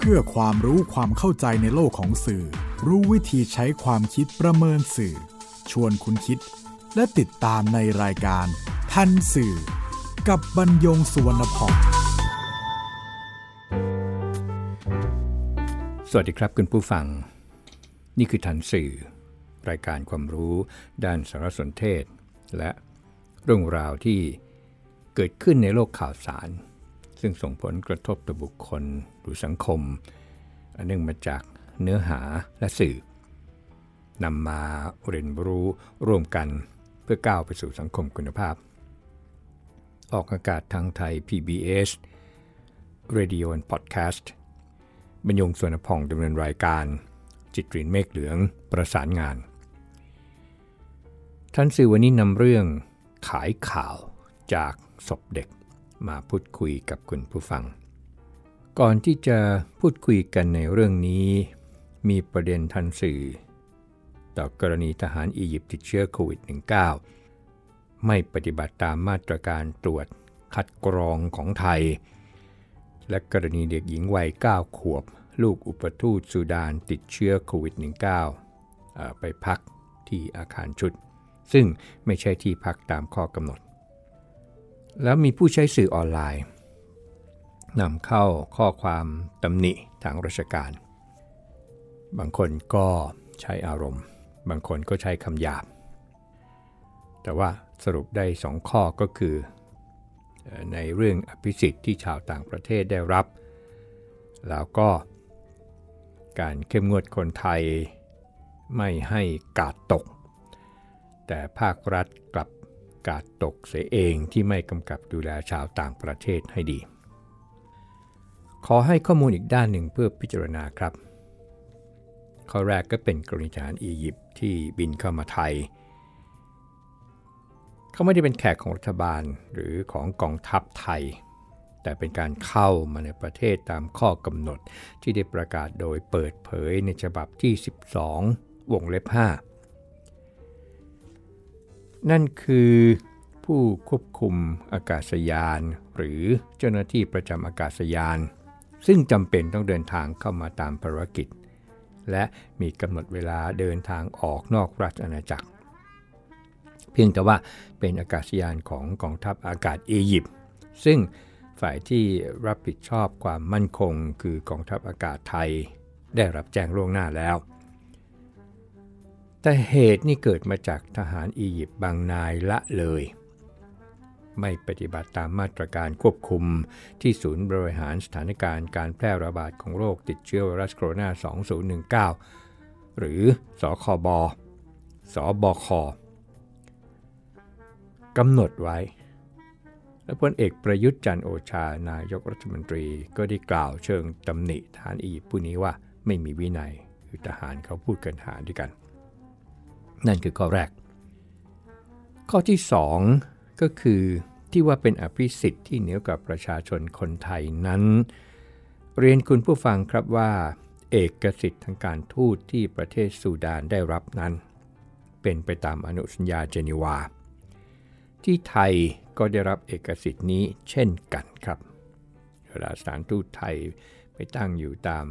เพื่อความรู้ความเข้าใจในโลกของสื่อ รู้วิธีใช้ความคิดประเมินสื่อ ชวนคุณคิด และติดตามในรายการ ทันสื่อ กับบรรยงสุวรรณพองสวัสดีครับคุณผู้ฟัง นี่คือทันสื่อ รายการความรู้ด้านสารสนเทศ และเรื่องราวที่เกิดขึ้นในโลกข่าวสาร ซึ่งส่งผลกระทบต่อบุคคลหรือสังคม อันเนื่องมาจากเนื้อหาและสื่อนำมาเรียนรู้ร่วมกันเพื่อก้าวไปสู่สังคมคุณภาพ ออกอากาศทางไทย PBS Radio and Podcast บรรยงส่วนพองดำเนินรายการ จิตรินเมฆเหลืองประสานงาน ท่านสื่อวันนี้นำเรื่องขายข่าวจากศพเด็ก มาพูดคุยกับคุณผู้ฟัง ก่อนที่จะพูดคุยกันในเรื่องนี้ มีประเด็นทันสื่อ ต่อกรณีทหารอียิปต์ติดเชื้อโควิด -19 ไม่ปฏิบัติตามมาตรการตรวจคัดกรองของไทย และกรณีเด็กหญิงวัย 9 ขวบ ลูกอุปทูตสุดานติดเชื้อโควิด -19 ไปพักที่อาคารชุด ซึ่งไม่ใช่ที่พักตามข้อกำหนด แล้วมีผู้ใช้สื่อออนไลน์นำเข้าข้อความตำหนิทางราชการ บางคนก็ใช้อารมณ์ บางคนก็ใช้คำหยาบ แต่ว่าสรุปได้สองข้อก็คือ ในเรื่องอภิสิทธิ์ที่ชาวต่างประเทศได้รับ แล้วก็การเข้มงวดคนไทยไม่ให้กาดตก แต่ภาครัฐกลับ กาดตกเสียเองที่ไม่กำกับดูแลชาวต่างประเทศให้ดี ขอให้ข้อมูลอีกด้านหนึ่งเพื่อพิจารณาครับ ข้อแรกก็เป็นกรณีทหารอียิปต์ที่บินเข้ามาไทย เขาไม่ได้เป็นแขกของรัฐบาลหรือของกองทัพไทย แต่เป็นการเข้ามาในประเทศตามข้อกำหนดที่ได้ประกาศโดยเปิดเผยในฉบับที่ 12 วงเล็บ 5 นั่นคือผู้ควบคุมอากาศยาน หรือเจ้าหน้าที่ประจำอากาศยาน ซึ่งจำเป็นต้องเดินทางเข้ามาตามภารกิจ และมีกำหนดเวลาเดินทางออกนอกราชอาณาจักร เพียงแต่ว่าเป็นอากาศยานของกองทัพอากาศอียิปต์ซึ่งฝ่ายที่รับผิดชอบความมั่นคงคือกองทัพอากาศไทย ได้รับแจ้งล่วงหน้าแล้ว แต่เหตุนี่เกิดมาจากทหารอียิปต์บางนายละเลย ไม่ปฏิบัติตามมาตรการควบคุมที่ศูนย์บริหารสถานการณ์การแพร่ระบาดของโรคติดเชื้อไวรัสโคโรนา 2019 หรือสคบสบคกำหนดไว้ และพลเอกประยุทธ์จันโอชานายกรัฐมนตรีก็ได้กล่าวเชิงตำหนิทหารอียิปต์ผู้นี้ว่าไม่มีวินัยคือทหารเขาพูดกันหารด้วยกัน นั่นคือข้อแรก ข้อที่ 2 ก็คือที่ว่าเป็นอภิสิทธิ์ที่เหนือกับประชาชนคนไทยนั้น เรียนคุณผู้ฟังครับว่า เอกสิทธิ์ทางการทูตที่ประเทศสูดานได้รับนั้น เป็นไปตามอนุสัญญาเจนีวา ที่ไทยก็ได้รับเอกสิทธิ์นี้เช่นกันครับเวลาสถานทูตไทยไปตั้งอยู่ตาม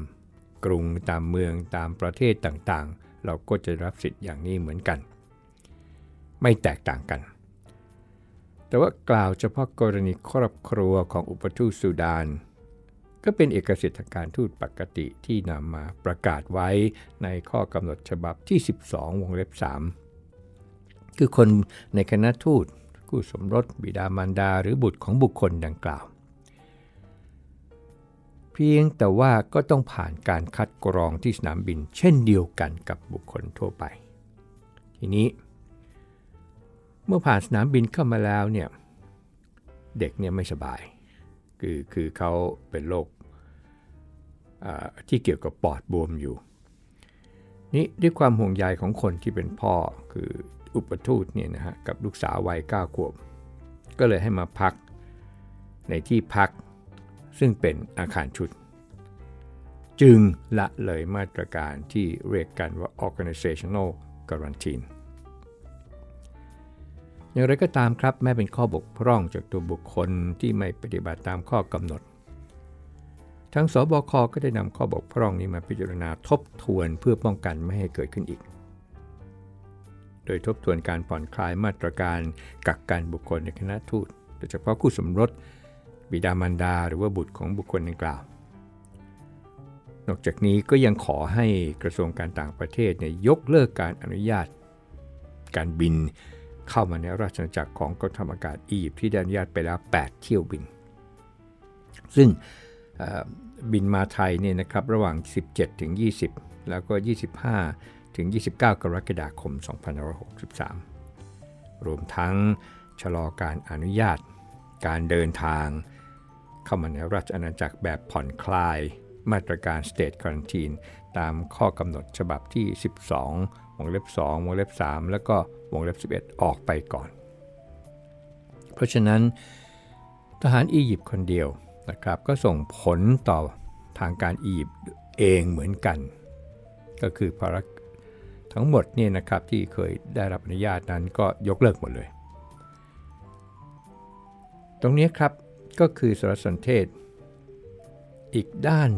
กรุงตามเมืองตามประเทศต่างๆ เราก็จะรับสิทธิ์อย่างนี้เหมือนกัน ไม่แตกต่างกัน แต่ว่ากล่าวเฉพาะกรณีครอบครัวของอุปทูตสุดาน ก็เป็นเอกสิทธิการทูตปกติที่นำมาประกาศไว้ในข้อกำหนดฉบับที่ 12 วงเล็บ 3 คือคนในคณะทูตคู่สมรสบิดามารดาหรือบุตรของบุคคลดังกล่าว พียงแต่ว่าก็ต้องผ่านการคัดกรองที่สนามบิน เช่นเดียวกันกับบุคคลทั่วไป ทีนี้ เมื่อผ่านสนามบินเข้ามาแล้วเนี่ยเด็กเนี่ยไม่สบาย คือคือเขาเป็นโรคที่เกี่ยวกับปอดบวมอยู่ นี่ด้วยความห่วงใยของคนที่เป็นพ่อคืออุปทูตเนี่ยนะฮะกับลูกสาววัย9ขวบ ก็เลยให้มาพักในที่พัก ซึ่งเป็นอาคารชุด จึงละเลยมาตรการที่เรียกกันว่า organizational quarantine อย่างไรก็ตามครับแม้เป็นข้อบกพร่องจากตัวบุคคลที่ไม่ปฏิบัติตามข้อกำหนด ทั้งสบคก็ได้นำข้อบกพร่องนี้มาพิจารณาทบทวนเพื่อป้องกันไม่ให้เกิดขึ้นอีก โดยทบทวนการผ่อนคลายมาตรการกักกันบุคคลในคณะทูตโดยเฉพาะคู่สมรส บิดามารดาหรือว่าบุตรของบุคคลดังกล่าว นอกจากนี้ก็ยังขอให้กระทรวงการต่างประเทศเนี่ยยกเลิกการอนุญาต การบินเข้ามาในราชอาณาจักรของกองทัพอากาศอียิปต์ที่ได้อนุญาตไปแล้ว 8 เที่ยวบิน ซึ่งบินมาไทยเนี่ยนะครับระหว่าง 17 ถึง 20 แล้วก็ 25 ถึง 29 กรกฎาคม 2563 รวมทั้งชะลอการอนุญาต การเดินทาง เข้ามาในราชอาณาจักรแบบผ่อนคลาย มาตรการ State Quarantine ตามข้อกำหนดฉบับที่ 12 วงเล็บ 2 วงเล็บ 3 แล้วก็วงเล็บ 11 ออกไปก่อน เพราะฉะนั้น ทหารอียิปต์คนเดียวนะครับก็ส่งผลต่อทางการอียิปต์เองเหมือนกัน ก็คือภารทั้งหมดเนี่ยนะครับที่เคยได้รับอนุญาตนั้นก็ยกเลิกหมดเลย ตรงนี้ครับ ก็คือสารสนเทศ อีกด้าน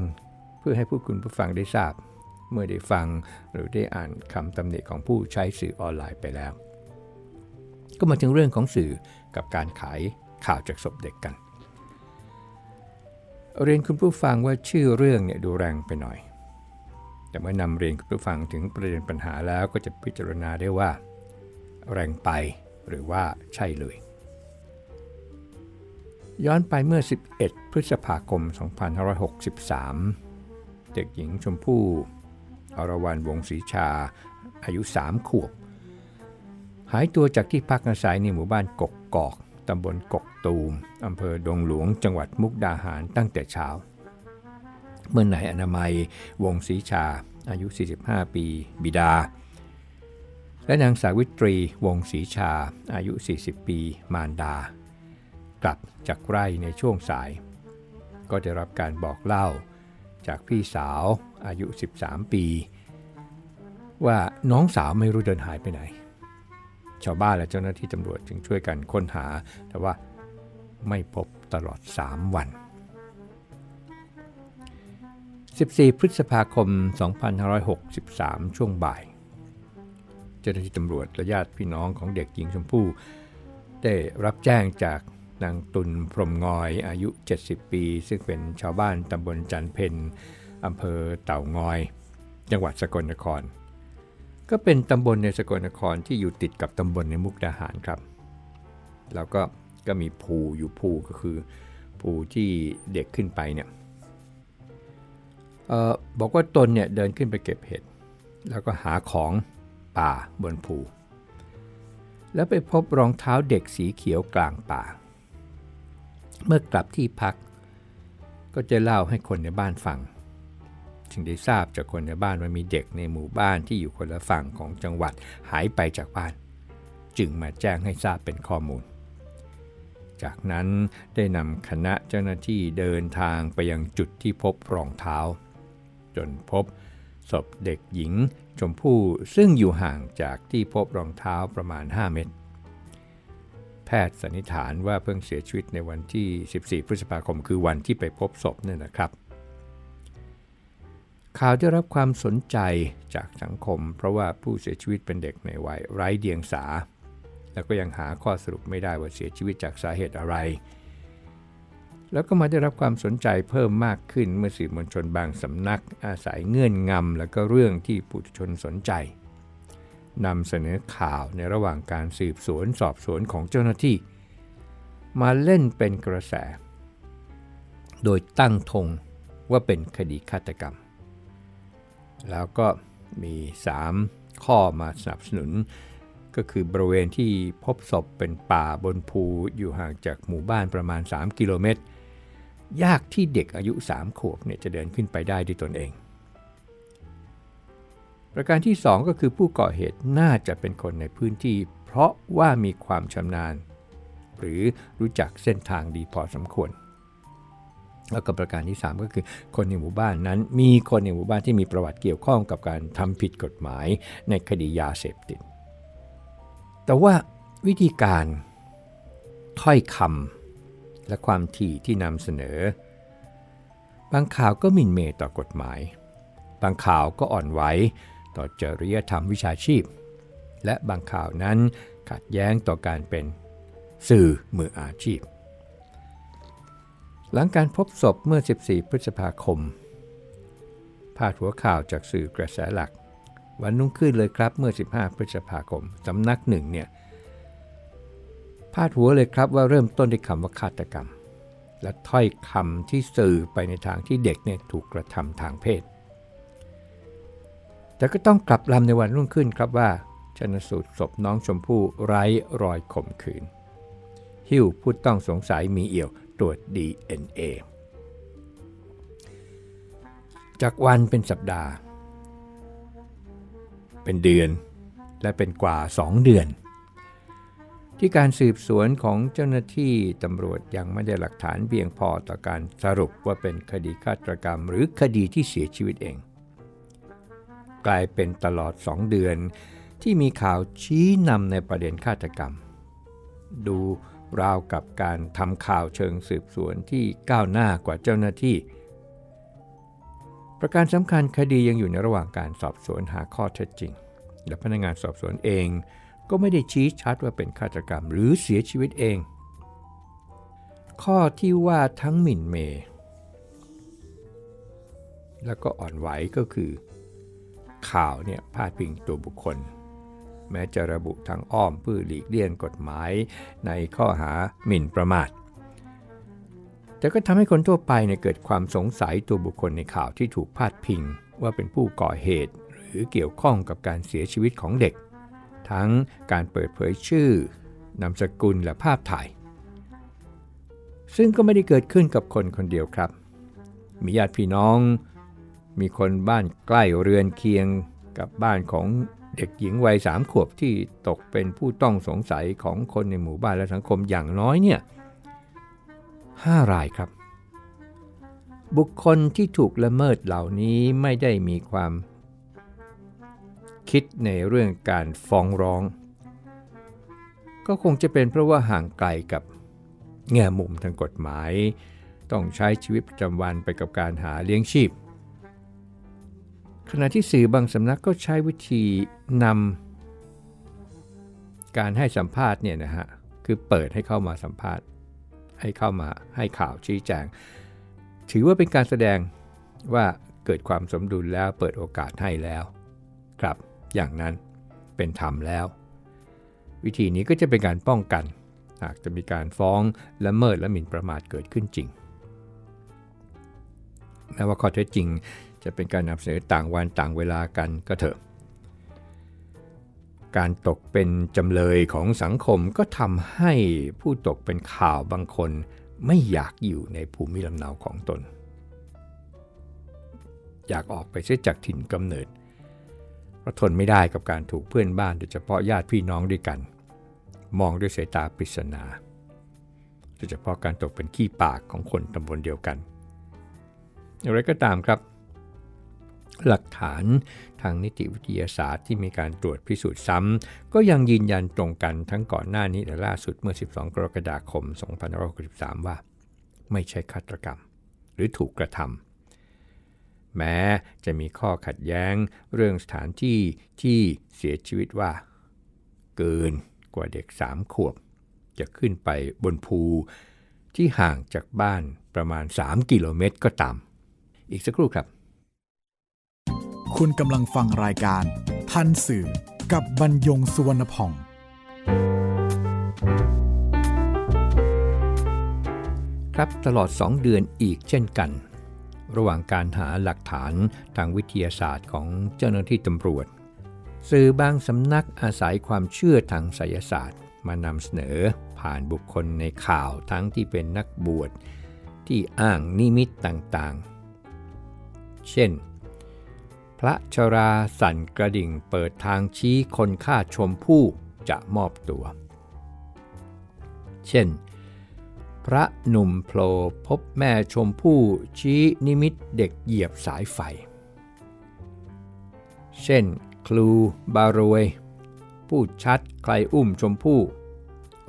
เพื่อให้ผู้คุณผู้ฟังได้ทราบ เมื่อได้ฟังหรือได้อ่านคำตำหนิของผู้ใช้สื่อออนไลน์ไปแล้ว ก็มาถึงเรื่องของสื่อกับการขายข่าวจากศพเด็กกัน เรียนคุณผู้ฟังว่าชื่อเรื่องเนี่ยดูแรงไปหน่อย แต่เมื่อนำเรียนคุณผู้ฟังถึงประเด็นปัญหาแล้วก็จะพิจารณาได้ว่า แรงไปหรือว่าใช่เลย ย้อนไปเมื่อ 11 พฤษภาคม 2563 เด็กหญิงชมพู่อรวรรณวงศรีชา อายุ 3 ขวบ หายตัวจากที่พักอาศัยในหมู่บ้านกกกอก ตำบลกกตูม อำเภอดงหลวง จังหวัดมุกดาหารตั้งแต่เช้า เมื่อนายอนามัยวงศรีชา อายุ 45 ปี บิดา และนางสาวิตรี วงศรีชา อายุ 40 ปี มารดา กลับจากไร่ในช่วงสาย ก็ได้รับการบอกเล่าจากพี่สาวอายุ 13 ปี ว่าน้องสาวไม่รู้เดินหายไปไหน ชาวบ้านและเจ้าหน้าที่ตำรวจจึงช่วยกันค้นหา แต่ว่าไม่พบตลอด 3 วัน 14 พฤษภาคม 2563 ช่วงบ่าย เจ้าหน้าที่ตำรวจและญาติพี่น้องของเด็กหญิงชมพู่ ได้รับแจ้งจาก นางตุลพรมงอยอายุ 70 ปี ซึ่งเป็นชาวบ้านตำบลจันเพนอำเภอเต่างอย จังหวัดสกลนคร ก็เป็นตำบลในสกลนครที่อยู่ติดกับตำบลในมุกดาหารครับ แล้วก็ก็มีภูอยู่ภูก็คือภูที่เด็กขึ้นไปเนี่ยออบอกว่าตนเนี่ยเดินขึ้นไปเก็บเห็ด แล้วก็หาของป่าบนภู แล้วไปพบรองเท้าเด็กสีเขียวกลางป่า เมื่อกลับที่พัก ก็จะเล่าให้คนในบ้านฟังจึงได้ทราบจากคนในบ้านว่ามีเด็กในหมู่บ้านที่อยู่คนละฝั่งของจังหวัดหายไปจากบ้าน จึงมาแจ้งให้ทราบเป็นข้อมูล จากนั้นได้นำคณะเจ้าหน้าที่เดินทางไปยังจุดที่พบรองเท้า จนพบศพเด็กหญิงชมพู่ซึ่งอยู่ห่างจากที่พบรองเท้าประมาณ 5 เมตร แพทย์สันนิษฐานว่าเพิ่งเสียชีวิตในวันที่ 14 พฤษภาคม คือวันที่ไปพบศพนี่นะครับ ข่าวได้รับความสนใจจากสังคม เพราะว่าผู้เสียชีวิตเป็นเด็กในวัยไร้เดียงสา แล้วก็ยังหาข้อสรุปไม่ได้ว่าเสียชีวิตจากสาเหตุอะไร แล้วก็มาได้รับความสนใจเพิ่มมากขึ้นเมื่อสื่อมวลชนบางสำนัก อาศัยเงื่อนงำและก็เรื่องที่ผู้ชนสนใจ นำเสนอข่าวในระหว่างการสืบสวนสอบสวนของเจ้าหน้าที่ มาเล่นเป็นกระแส โดยตั้งธงว่าเป็นคดีฆาตกรรม แล้วก็มี 3 ข้อมาสนับสนุน ก็คือบริเวณที่พบศพเป็นป่าบนภูอยู่ห่างจากหมู่บ้านประมาณ 3 กิโลเมตร ยากที่เด็กอายุ 3 ขวบเนี่ยจะเดินขึ้นไปได้ด้วยตนเอง ประการที่ 2 ก็คือผู้ก่อเหตุน่าจะเป็นคนในพื้นที่ เพราะว่ามีความชำนาญ หรือรู้จักเส้นทางดีพอสมควร แล้วก็ประการที่ 3 ก็คือ คนในหมู่บ้านนั้นมีคนในหมู่บ้านที่มีประวัติเกี่ยวข้องกับการทำผิดกฎหมายในคดียาเสพติด แต่ว่าวิธีการถ้อยคำและความถี่ที่นำเสนอ บางข่าวก็มินเมต่อกฎหมาย บางข่าวก็อ่อนไหว ต่อจริยธรรมวิชาชีพ และบางข่าวนั้นขัดแย้งต่อการเป็นสื่อมืออาชีพ หลังการพบศพเมื่อ 14 พฤษภาคม พาดหัวข่าวจากสื่อกระแสหลัก วันนุ่งขึ้นเลยครับเมื่อ 15 พฤษภาคม สำนักหนึ่งเนี่ยพาดหัวเลยครับว่าเริ่มต้นด้วยคำว่าฆาตกรรม และถ้อยคำที่สื่อไปในทางที่เด็กเนี่ยถูกกระทำทางเพศ แต่ก็ต้องกลับลำในวันรุ่งขึ้นครับว่าชนสูตรศพน้องชมพู่ไร้รอยข่มขืน หิ้วผู้ต้องสงสัยมีเอี่ยวตรวจ DNA จากวันเป็นสัปดาห์ เป็นเดือนและเป็นกว่า 2 เดือน ที่การสืบสวนของเจ้าหน้าที่ตำรวจยังไม่ได้หลักฐานเพียงพอต่อการสรุปว่าเป็นคดีฆาตกรรมหรือคดีที่เสียชีวิตเอง กลายเป็นตลอด2เดือน ที่มีข่าวชี้นำในประเด็นฆาตกรรม ดูราวกับการทำข่าวเชิงสืบสวนที่ก้าวหน้ากว่าเจ้าหน้าที่ ประการสำคัญคดียังอยู่ในระหว่างการสอบสวนหาข้อเท็จจริง และพนักงานสอบสวนเองก็ไม่ได้ชี้ชัดว่าเป็นฆาตกรรมหรือเสียชีวิตเอง ข้อที่ว่าทั้งหมิ่นเมย์แล้วก็อ่อนไหวก็คือ ข่าวเนี่ยพาดพิงตัวบุคคล แม้จะระบุทางอ้อมเพื่อหลีกเลี่ยงกฎหมายในข้อหาหมิ่นประมาท แต่ก็ทำให้คนทั่วไปเนี่ยเกิดความสงสัยตัวบุคคลในข่าวที่ถูกพาดพิง ว่าเป็นผู้ก่อเหตุ หรือเกี่ยวข้องกับการเสียชีวิตของเด็ก ทั้งการเปิดเผยชื่อนามสกุลและภาพถ่าย ซึ่งก็ไม่ได้เกิดขึ้นกับคนคนเดียวครับ มีญาติพี่น้อง มีคนบ้านใกล้เรือนเคียงกับบ้านของเด็กหญิงวัยสามขวบที่ตกเป็นผู้ต้องสงสัยของคนในหมู่บ้านและสังคมอย่างน้อยเนี่ยห้ารายครับ บุคคลที่ถูกละเมิดเหล่านี้ไม่ได้มีความคิดในเรื่องการฟ้องร้อง ก็คงจะเป็นเพราะว่าห่างไกลกับแง่มุมทางกฎหมาย ต้องใช้ชีวิตประจำวันไปกับการหาเลี้ยงชีพ ขณะที่สื่อบางสำนักก็ใช้วิธีนำการให้สัมภาษณ์เนี่ยนะฮะคือเปิดให้เข้ามาสัมภาษณ์ ให้เข้ามาให้ข่าวชี้แจง ถือว่าเป็นการแสดงว่าเกิดความสมดุลแล้วเปิดโอกาสให้แล้วครับอย่างนั้นเป็นธรรมแล้ว วิธีนี้ก็จะเป็นการป้องกัน หากจะมีการฟ้องละเมิดและหมิ่นประมาทเกิดขึ้นจริงแม้ว่าข้อเท็จจริง จะเป็นการนำเสนอต่างวันต่างเวลากันก็เถอะ การตกเป็นจำเลยของสังคมก็ทำให้ผู้ตกเป็นข่าวบางคนไม่อยากอยู่ในภูมิลำเนาของตน อยากออกไปเสียจากถิ่นกำเนิดเพราะทนไม่ได้กับการถูกเพื่อนบ้านโดยเฉพาะญาติพี่น้องด้วยกัน มองด้วยสายตาปริศนาโดยเฉพาะการตกเป็นขี้ปากของคนตำบลเดียวกันอย่างไรก็ตามครับ หลักฐานทางนิติวิทยาศาสตร์ที่มีการตรวจพิสูจน์ซ้ำ ก็ยังยืนยันตรงกันทั้งก่อนหน้านี้และล่าสุดเมื่อ 12 กรกฎาคม 2563 ว่า ไม่ใช่ฆาตกรรม หรือถูกกระทำแม้จะมีข้อขัดแย้งเรื่องสถานที่ที่เสียชีวิตว่า เกินกว่าเด็กสามขวบ จะขึ้นไปบนภูที่ห่างจากบ้านประมาณ 3 กิโลเมตรก็ตาม อีกสักครู่ครับ คุณกำลังฟังรายการทันสื่อกับบรรยงสุวรรณพ่อง ครับตลอด 2 เดือนอีกเช่นกัน ระหว่างการหาหลักฐานทางวิทยาศาสตร์ของเจ้าหน้าที่ตำรวจ สื่อบางสำนักอาศัยความเชื่อทางไสยศาสตร์ มานำเสนอผ่านบุคคลในข่าวทั้งที่เป็นนักบวชที่อ้างนิมิตต่างๆ เช่น พระชราสั่นกระดิ่งเปิดทางชี้คนฆ่าชมพู่จะมอบตัว เช่น พระหนุ่มโผล่พบแม่ชมพู่ชี้นิมิตเด็กเหยียบสายไฟ เช่น ครูบารวย พูดชัดใครอุ้มชมพู่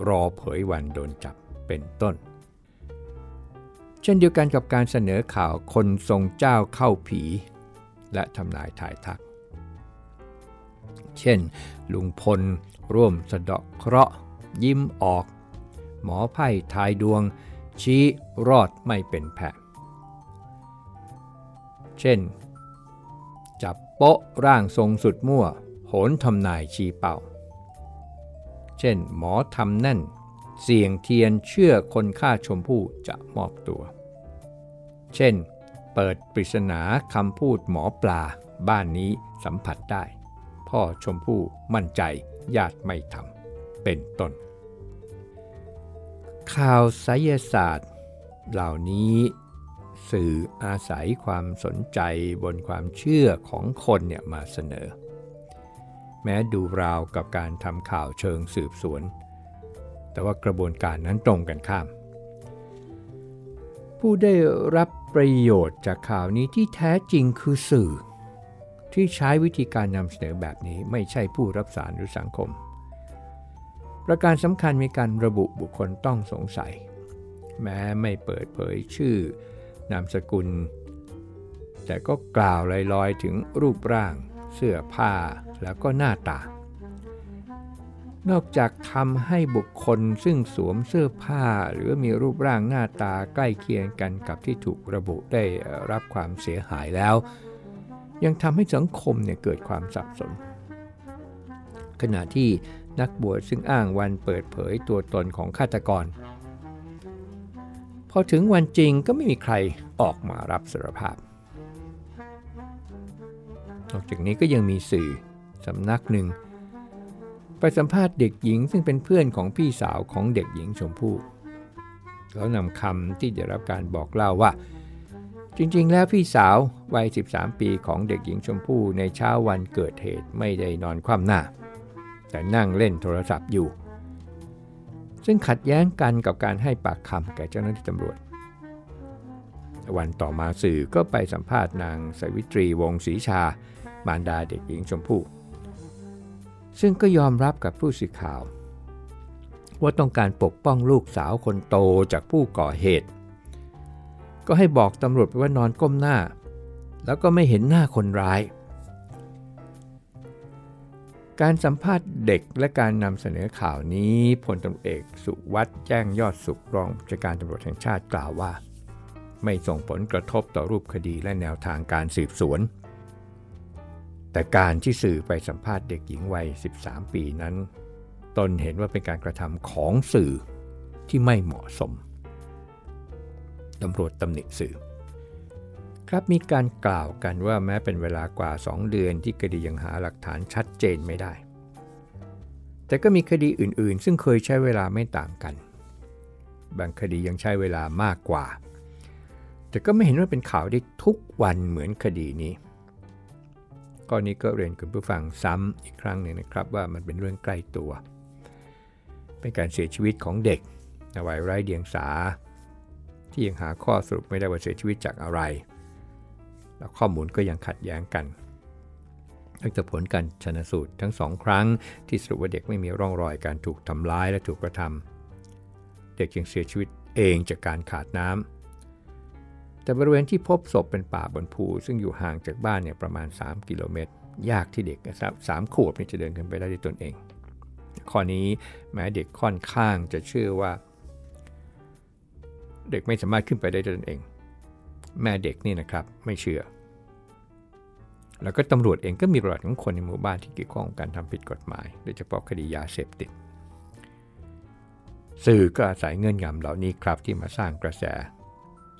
รอเผยวันโดนจับเป็นต้น เช่นเดียวกันกับการเสนอข่าวคนทรงเจ้าเข้าผี และทำนายถ่ายทัก เช่น ลุงพล ร่วมสะเดาะเคราะห์ ยิ้มออก หมอไพ่ทายดวง ชี้รอดไม่เป็นแผะเช่น จับโป๊ะร่างทรงสุดมั่ว โหนทำนายชี้เป่า เช่น หมอทำแน่น เสี่ยงเทียนเชื่อคนฆ่าชมพู่จะมอบตัว เช่น เปิดปริศนาคำพูดหมอปลา บ้านนี้สัมผัสได้ พ่อชมพู่มั่นใจญาติไม่ทำเป็นต้น ข่าวไสยศาสตร์ เหล่านี้สื่ออาศัยความสนใจบนความเชื่อของคนเนี่ยมาเสนอ แม้ดูราวกับการทำข่าวเชิงสืบสวน แต่ว่ากระบวนการนั้นตรงกันข้าม ผู้ได้รับ ประโยชน์จากข่าวนี้ที่แท้จริงคือสื่อ ที่ใช้วิธีการนำเสนอแบบนี้ไม่ใช่ผู้รับสารหรือสังคม ประการสำคัญมีการระบุบุคคลต้องสงสัย แม้ไม่เปิดเผยชื่อนามสกุล แต่ก็กล่าวลอยๆถึงรูปร่าง เสื้อผ้าแล้วก็หน้าตา นอกจากทำให้บุคคลซึ่งสวมเสื้อผ้า หรือมีรูปร่างหน้าตาใกล้เคียงกันกับที่ถูกระบุได้รับความเสียหายแล้ว ยังทำให้สังคมเนี่ยเกิดความสับสน ขณะที่นักบวชซึ่งอ้างวันเปิดเผยตัวตนของฆาตกร พอถึงวันจริงก็ไม่มีใครออกมารับสารภาพ นอกจากนี้ก็ยังมีสื่อสำนักหนึ่ง ไปสัมภาษณ์เด็กหญิงซึ่งเป็นเพื่อนของพี่สาวของเด็กหญิงชมพู่แล้วนำคำที่ได้รับการบอกเล่าว่า จริงๆ แล้วพี่สาววัย 13 ปีของเด็กหญิงชมพู่ในเช้าวันเกิดเหตุไม่ได้นอนคว่ำหน้า แต่นั่งเล่นโทรศัพท์อยู่ ซึ่งขัดแย้งกันกับการให้ปากคำแก่เจ้าหน้าที่ตำรวจ วันต่อมาสื่อก็ไปสัมภาษณ์นางสวิตรีวงศรีชามารดาเด็กหญิงชมพู่ ซึ่งก็ยอมรับกับผู้สื่อข่าว ว่าต้องการปกป้องลูกสาวคนโตจากผู้ก่อเหตุ ก็ให้บอกตำรวจไปว่านอนก้มหน้า แล้วก็ไม่เห็นหน้าคนร้าย การสัมภาษณ์เด็กและการนำเสนอข่าวนี้พลตำรวจเอกสุวัสด์แจ้งยอดสุขรองผู้จัดการตำรวจแห่งชาติกล่าวว่า ไม่ส่งผลกระทบต่อรูปคดีและแนวทางการสืบสวน แต่การที่สื่อไปสัมภาษณ์เด็กหญิงวัย 13 ปีนั้น ตนเห็นว่าเป็นการกระทำของสื่อที่ไม่เหมาะสมตำรวจตำหนิสื่อ ครับมีการกล่าวกันว่าแม้เป็นเวลากว่า 2 เดือนที่คดียังหาหลักฐานชัดเจนไม่ได้ แต่ก็มีคดีอื่นๆ ซึ่งเคยใช้เวลาไม่ต่างกัน บางคดียังใช้เวลามากกว่า แต่ก็ไม่เห็นว่าเป็นข่าวได้ทุกวันเหมือนคดีนี้ ก้อนี้ก็เรียนคุณผู้ฟังซ้ำอีกครั้งหนึ่งนะครับ ว่ามันเป็นเรื่องใกล้ตัว เป็นการเสียชีวิตของเด็กในวัยไร้เดียงสา ที่ยังหาข้อสรุปไม่ได้ว่าเสียชีวิตจากอะไร แล้วข้อมูลก็ยังขัดแย้งกันตั้งแต่ผลการชนสูตรทั้งสองครั้ง ที่สรุปว่าเด็กไม่มีร่องรอยการถูกทำร้ายและถูกกระทำเด็กยังเสียชีวิตเองจากการขาดน้ำ แต่บริเวณที่พบศพเป็นป่าบนภู ซึ่งอยู่ห่างจากบ้านเนี่ยประมาณ 3 กิโลเมตร ยากที่เด็กนะครับสามขวบนี่จะเดินขึ้นไปได้ด้วยตนเอง ข้อนี้แม้เด็กค่อนข้างจะเชื่อว่า เด็กไม่สามารถขึ้นไปได้ด้วยตนเอง แม่เด็กนี่นะครับไม่เชื่อ แล้วก็ตำรวจเองก็มีประวัติของคนในหมู่บ้านที่เกี่ยวข้องกับการทำผิดกฎหมายโดยเฉพาะคดียาเสพติดสื่อก็อาศัยเงื่อนงำเหล่านี้ครับที่มาสร้างกระแส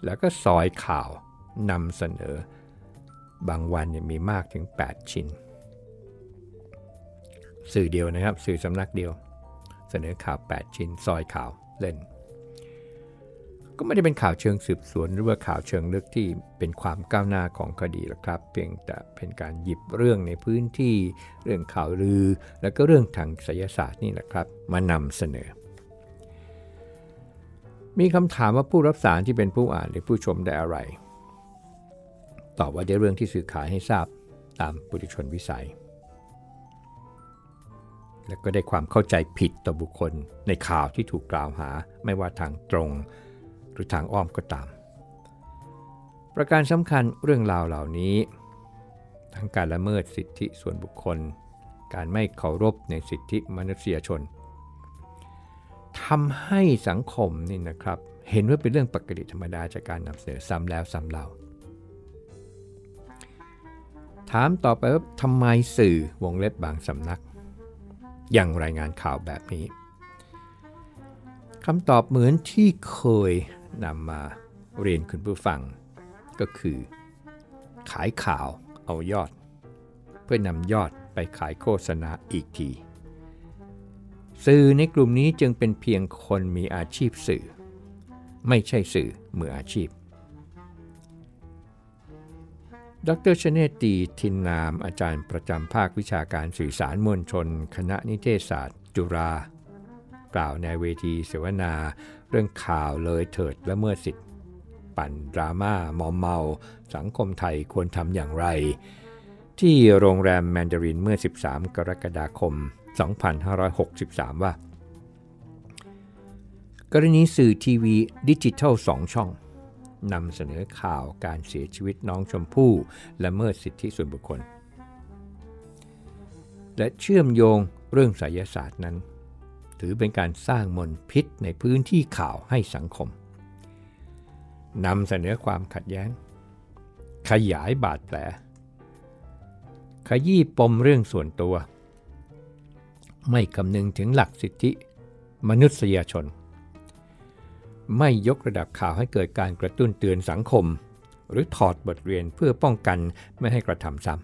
แล้วก็ซอยข่าวนำเสนอ บางวันเนี่ยมีมากถึง 8 ชิ้น สื่อเดียวนะครับ สื่อสำนักเดียว เสนอข่าว 8 ชิ้น ซอยข่าวเล่น ก็ไม่ได้เป็นข่าวเชิงสืบสวน หรือว่าข่าวเชิงลึกที่เป็นความก้าวหน้าของคดีหรอกครับ เพียงแต่เป็นการหยิบเรื่องในพื้นที่ เรื่องข่าวลือ แล้วก็เรื่องทางศิลศาสตร์นี่แหละครับ มานำเสนอ มีคำถามว่าผู้รับสารที่เป็นผู้อ่านหรือผู้ชมได้อะไร ตอบว่าได้เรื่องที่สื่อขายให้ทราบตามปุถุชนวิสัย และก็ได้ความเข้าใจผิดต่อบุคคลในข่าวที่ถูกกล่าวหา ไม่ว่าทางตรงหรือทางอ้อมก็ตาม ประการสำคัญเรื่องราวเหล่านี้ ทั้งการละเมิดสิทธิส่วนบุคคล การไม่เคารพในสิทธิมนุษยชน ทำให้สังคมนี่นะครับ เห็นว่าเป็นเรื่องปกติธรรมดาจากการนำเสนอซ้ำแล้วซ้ำเล่าถามต่อไปว่าทำไมสื่อวงเล็บบางสำนัก ยังรายงานข่าวแบบนี้คำตอบเหมือนที่เคยนำมาเรียนคุณผู้ฟัง ก็คือ ขายข่าวเอายอด เพื่อนำยอดไปขายโฆษณาอีกที สื่อในกลุ่มนี้จึงเป็นเพียงคนมีอาชีพสื่อ ไม่ใช่สื่อมืออาชีพ ดรชเนตีทินนามอาจารย์ประจำภาควิชาการสื่อสารมวลชน คณะนิเทศศาสตร์ จุฬากล่าวในเวทีเสวนา เรื่องข่าวเลยเถิดและเมื่อสิทธิ์ ปั่นดราม่ามอมเมา สังคมไทยควรทำอย่างไร ที่โรงแรมแมนดารินเมื่อ 13 กรกฎาคม 2563 ว่า กรณีสื่อทีวีดิจิทัล 2 ช่องนำเสนอข่าวการเสียชีวิตน้องชมพู่และเมิดสิทธิส่วนบุคคล และเชื่อมโยงเรื่องไสยศาสตร์นั้น ถือเป็นการสร้างมลพิษในพื้นที่ข่าวให้สังคมนำเสนอความขัดแย้ง ขยายบาดแผล ขยี้ปมเรื่องส่วนตัว ไม่คำนึงถึงหลักสิทธิ มนุษยชน ไม่ยกระดับข่าวให้เกิดการกระตุ้นเตือนสังคม หรือถอดบทเรียนเพื่อป้องกันไม่ให้กระทำซ้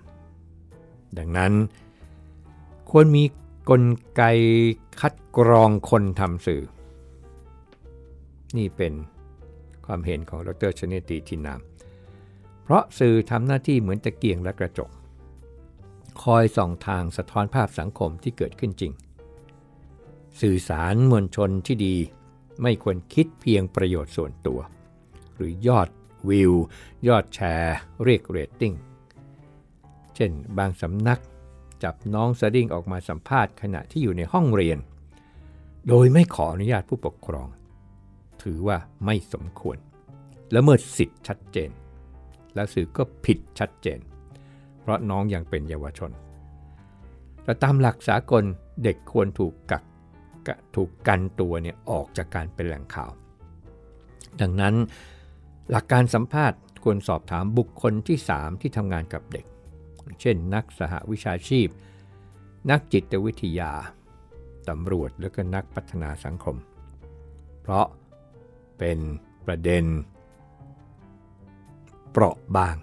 ำดังนั้น ควรมีกลไกคัดกรองคนทำสื่อ นี่เป็นความเห็นของดรชเนตีทินาม เพราะสื่อทำหน้าที่เหมือนตะเกียงและกระจก คอยส่องทางสะท้อนภาพสังคมที่เกิดขึ้นจริง สื่อสารมวลชนที่ดีไม่ควรคิดเพียงประโยชน์ส่วนตัว หรือยอดวิว ยอดแชร์ เรียกเรตติ้ง เช่นบางสำนักจับน้องสดิ้งออกมาสัมภาษณ์ขณะที่อยู่ในห้องเรียน โดยไม่ขออนุญาตผู้ปกครอง ถือว่าไม่สมควร และเมื่อสิทธิ์ชัดเจน แล้วสื่อก็ผิดชัดเจน เพราะน้องยังเป็นเยาวชน แต่ตามหลักสากลเด็กควรถูกกักถูกกันตัวเนี่ยออกจากการเป็นแหล่งข่าว ดังนั้นหลักการสัมภาษณ์ควรสอบถามบุคคลที่ 3 ที่ทำงานกับเด็ก เช่น นักสหวิชาชีพ นักจิตวิทยาตำรวจและก็นักพัฒนาสังคม เพราะเป็นประเด็นเปราะบาง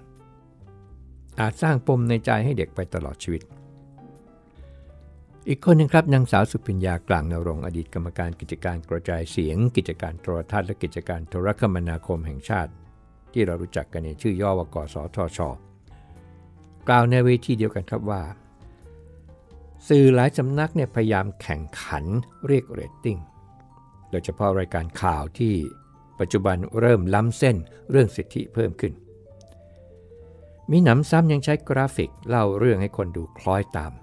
อาจสร้างปมในใจให้เด็กไปตลอดชีวิต อีกคนนึงครับนางสาวสุพิญญากลางนรงอดีตกรรมการกิจการกระจายเสียง กิจการโทรทัศน์และกิจการโทรคมนาคมแห่งชาติ ที่เรารู้จักกันในชื่อย่อว่ากสทช กล่าวในเวทีเดียวกันครับว่า สื่อหลายสำนักเนี่ยพยายามแข่งขันเรียกเรตติ้งโดยเฉพาะรายการข่าวที่ปัจจุบันเริ่มล้ำเส้นเรื่องสิทธิเพิ่มขึ้น มีหนำซ้ำยังใช้กราฟิกเล่าเรื่องให้คนดูคล้อยตาม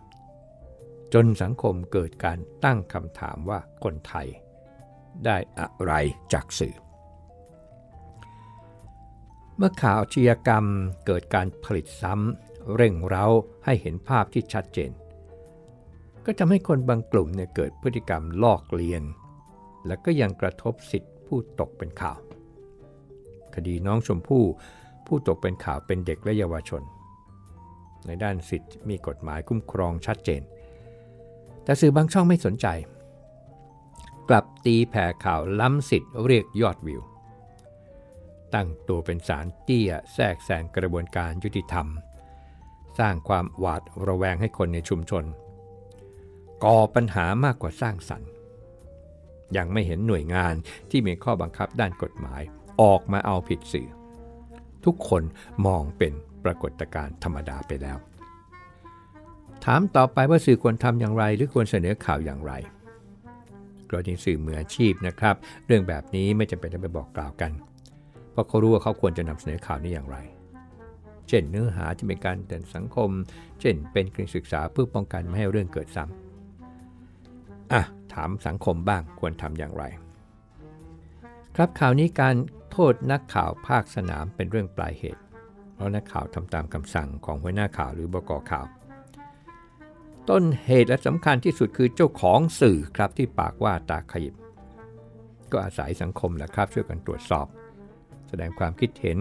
จนสังคมเกิดการตั้งคำถามว่าคนไทย ได้อะไรจากสื่อ เมื่อข่าวชียกรรมเกิดการผลิตซ้ำเร่งเร้าให้เห็นภาพที่ชัดเจน ก็ทำให้คนบางกลุ่มเนี่ยเกิดพฤติกรรมลอกเลียน และก็ยังกระทบสิทธิผู้ตกเป็นข่าว คดีน้องชมพู่ ผู้ตกเป็นข่าวเป็นเด็กและเยาวชน ในด้านสิทธิมีกฎหมายคุ้มครองชัดเจน แต่สื่อบางช่องไม่สนใจ กลับตีแผ่ข่าวล้ำสิทธิ์เรียกยอดวิว ตั้งตัวเป็นสารเตี้ยแทรกแซงกระบวนการยุติธรรม สร้างความหวาดระแวงให้คนในชุมชน ก่อปัญหามากกว่าสร้างสรรค์ยังไม่เห็นหน่วยงานที่มีข้อบังคับด้านกฎหมายออกมาเอาผิดสื่อ ทุกคนมองเป็นปรากฏการณ์ธรรมดาไปแล้ว ถามต่อไปว่าสื่อควรทำอย่างไร หรือควรเสนอข่าวอย่างไรกรณีสื่อมืออาชีพนะครับ เรื่องแบบนี้ไม่จำเป็นต้องไปบอกกล่าวกัน เพราะเขารู้ว่าเขาควรจะนำเสนอข่าวนี้อย่างไร เช่นเนื้อหาที่เป็นการเตือนสังคม เช่น เป็นการศึกษาเพื่อป้องกันไม่ให้เรื่องเกิดซ้ำอะถามสังคมบ้างควรทำอย่างไร ครับข่าวนี้การโทษนักข่าวภาคสนามเป็นเรื่องปลายเหตุ เพราะนักข่าวทำตามคำสั่งของหัวหน้าข่าวหรือบกข่าว ต้นเหตุและสำคัญที่สุดคือเจ้าของสื่อครับที่ปากว่าตาขยิบ ก็อาศัยสังคมแหละครับช่วยกันตรวจสอบ แสดงความคิดเห็น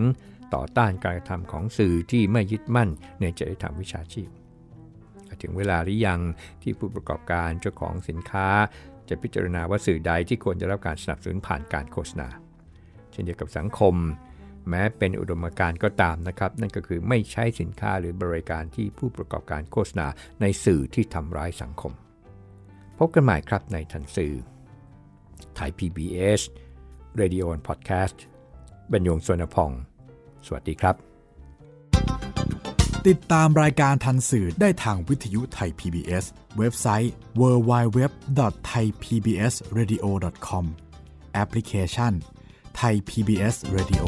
ต่อต้านการกระทำของสื่อที่ไม่ยึดมั่นในจริยธรรมวิชาชีพ ถึงเวลาหรือยังที่ผู้ประกอบการเจ้าของสินค้า จะพิจารณาว่าสื่อใดที่ควรจะรับการสนับสนุนผ่านการโฆษณา เช่นเดียวกับสังคม แม้เป็นอุดมการณ์ก็ตามนะครับ นั่นก็คือไม่ใช้สินค้าหรือบริการที่ผู้ประกอบการโฆษณาในสื่อที่ทำร้ายสังคม พบกันใหม่ครับในทันสื่อไทย PBS Radio and Podcast บรรยงสวนพอง สวัสดีครับ ติดตามรายการทันสื่อได้ทางวิทยุไทย PBS เว็บไซต์ www.thaipbsradio.com แอปพลิเคชัน Thai PBS Radio